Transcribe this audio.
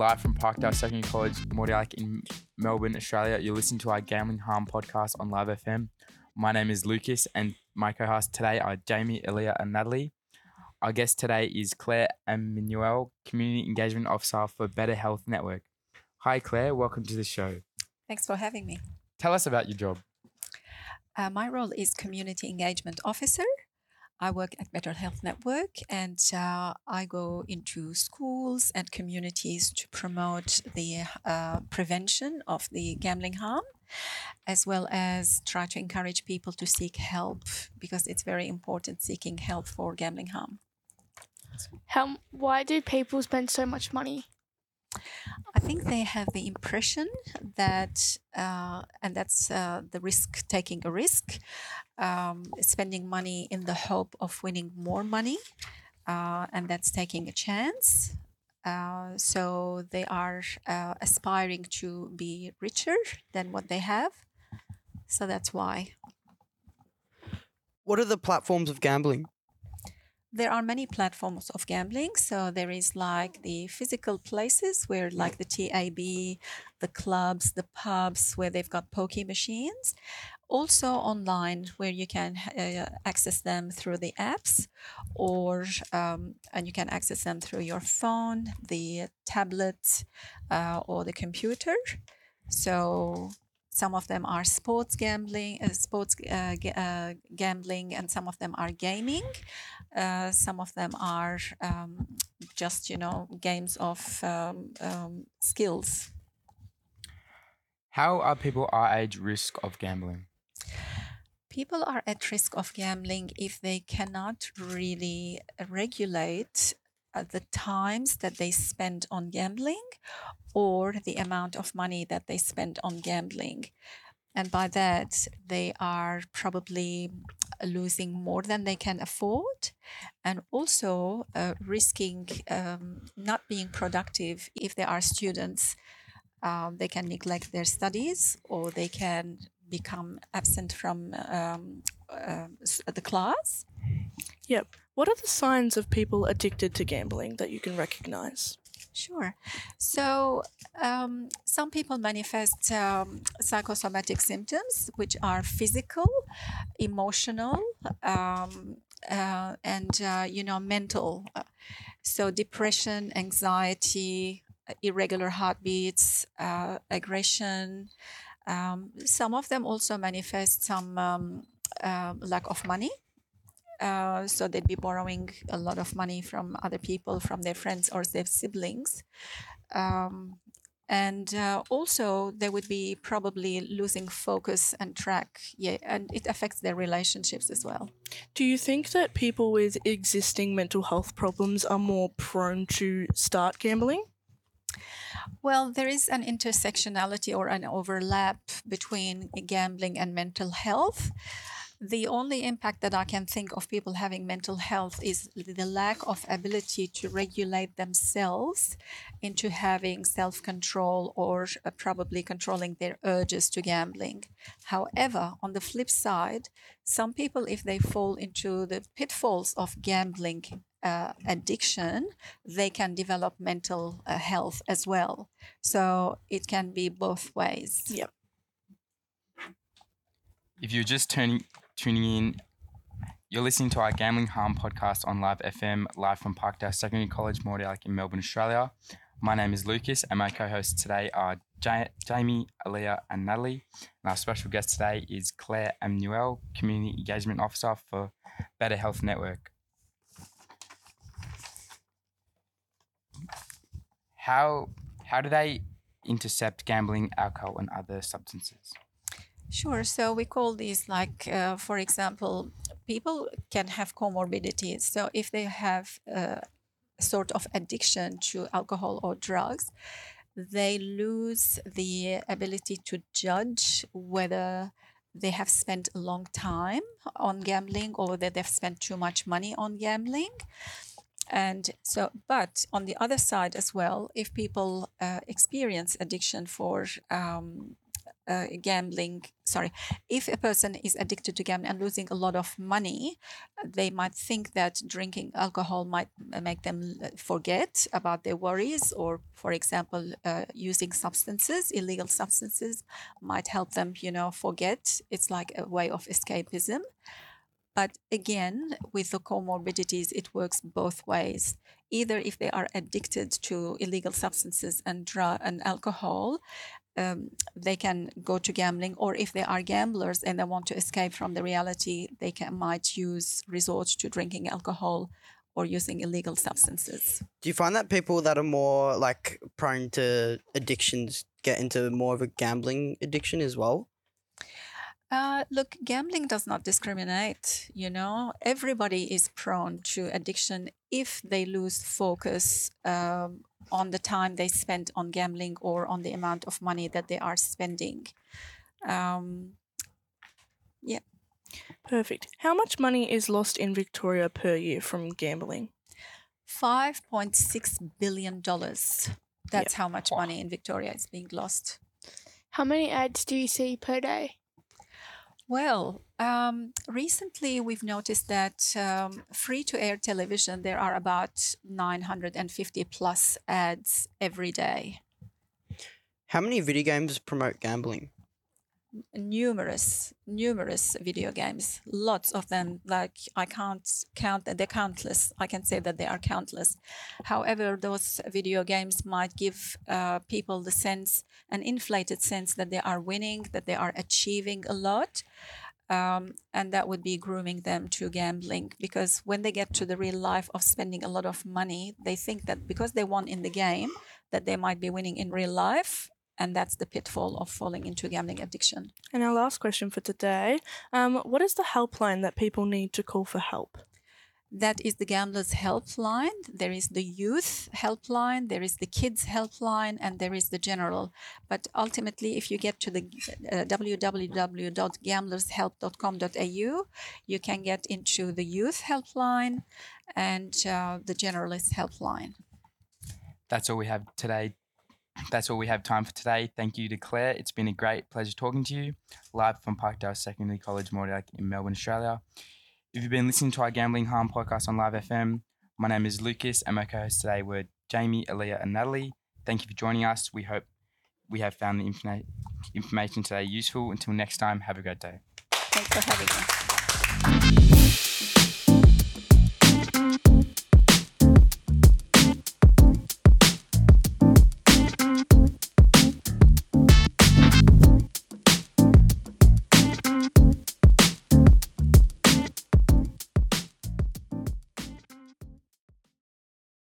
live from Parkdale Secondary College, Mordialloc in Melbourne, Australia. You're listening to our Gambling Harm podcast on Live FM. My name is Lucas, and my co-hosts today are Jamie, Aaliyah, and Natalie. Our guest today is Claire Emmanuel, Community Engagement Officer for Better Health Network. Hi, Claire. Welcome to the show. Thanks for having me. Tell us about your job. Uh, my role is Community Engagement Officer. I work at Better Health Network and uh, I go into schools and communities to promote the uh, prevention of the gambling harm, as well as try to encourage people to seek help because it's very important seeking help for gambling harm. How? Why do people spend so much money? Think they have the impression that, uh, and that's uh, the risk taking a risk, um, spending money in the hope of winning more money, uh, and that's taking a chance. Uh, so they are uh, aspiring to be richer than what they have. So that's why. What are the platforms of gambling? There are many platforms of gambling. So there is like the physical places where, like the TAB, the clubs, the pubs where they've got pokie machines. Also online where you can uh, access them through the apps, or um, and you can access them through your phone, the tablet, uh, or the computer. So some of them are sports gambling, uh, sports uh, g- uh, gambling, and some of them are gaming. Uh, some of them are um, just you know games of um, um, skills. How are people our age risk of gambling? People are at risk of gambling if they cannot really regulate uh, the times that they spend on gambling or the amount of money that they spend on gambling. And by that, they are probably losing more than they can afford and also uh, risking um, not being productive if they are students. Um, they can neglect their studies or they can become absent from um, uh, the class. Yep. What are the signs of people addicted to gambling that you can recognize? Sure. So, um, some people manifest um, psychosomatic symptoms, which are physical, emotional, um, uh, and uh, you know, mental. So, depression, anxiety, irregular heartbeats, uh, aggression. Um, some of them also manifest some um, uh, lack of money. Uh, so they'd be borrowing a lot of money from other people, from their friends or their siblings. Um, and uh, also they would be probably losing focus and track yeah and it affects their relationships as well do you think that people with existing mental health problems are more prone to start gambling well, there is an intersectionality or an overlap between gambling and mental health. The only impact that I can think of people having mental health is the lack of ability to regulate themselves into having self control or uh, probably controlling their urges to gambling. However, on the flip side, some people, if they fall into the pitfalls of gambling, uh, addiction, they can develop mental uh, health as well. So it can be both ways. Yep. If you're just turning tuning in, you're listening to our Gambling Harm podcast on Live FM, live from Parkdale Secondary College, Mordialloc in Melbourne, Australia. My name is Lucas, and my co-hosts today are Jamie, Aaliyah, and Natalie. And our special guest today is Claire Emmanuel, Community Engagement Officer for Better Health Network. How how do they intercept gambling, alcohol, and other substances? Sure. So we call these like, uh, for example, people can have comorbidities. So if they have a sort of addiction to alcohol or drugs, they lose the ability to judge whether they have spent a long time on gambling or whether they've spent too much money on gambling. And so, but on the other side as well, if people uh, experience addiction for um, uh, gambling, sorry, if a person is addicted to gambling and losing a lot of money, they might think that drinking alcohol might make them uh, forget about their worries, or, for example, uh, using substances, illegal substances, might help them, you know, forget. It's like a way of escapism. But again, with the comorbidities, it works both ways. Either if they are addicted to illegal substances and drug and alcohol, um, they can go to gambling, or if they are gamblers and they want to escape from the reality, they can might use resort to drinking alcohol or using illegal substances. Do you find that people that are more like prone to addictions get into more of a gambling addiction as well? Uh, look, gambling does not discriminate. You know, everybody is prone to addiction if they lose focus um, on the time they spend on gambling or on the amount of money that they are spending. Um, yeah. Perfect. How much money is lost in Victoria per year from gambling? $5.6 billion. That's how much money in Victoria is being lost. How many ads do you see per day? Well, um, recently we've noticed that um, free to air television, there are about 950 plus ads every day. How many video games promote gambling? Numerous, numerous video games, lots of them. Like I can't count they're countless. I can say that they are countless. However, those video games might give uh, people the sense, an inflated sense that they are winning, that they are achieving a lot. um, and that would be grooming them to gambling because when they get to the real life of spending a lot of money they think that because they won in the game that they might be winning in real life and that's the pitfall of falling into gambling addiction And our last question for today um, What is the helpline that people need to call for help? that is the gamblers helpline there is the youth helpline there is the kids helpline and there is the general but ultimately if you get to the uh, www.gamblershelp.com.au you can get into the youth helpline and uh, the generalist helpline That's all we have today. That's all we have time for today. Thank you to Claire. It's been a great pleasure talking to you, live from Parkdale Secondary College, Mordialloc in Melbourne, Australia. If you've been listening to our Gambling Harm podcast on Live FM, my name is Lucas, and my co-hosts today were Jamie, Aaliyah, and Natalie. Thank you for joining us. We hope we have found the informa- information today useful. Until next time, have a great day. thanks for having me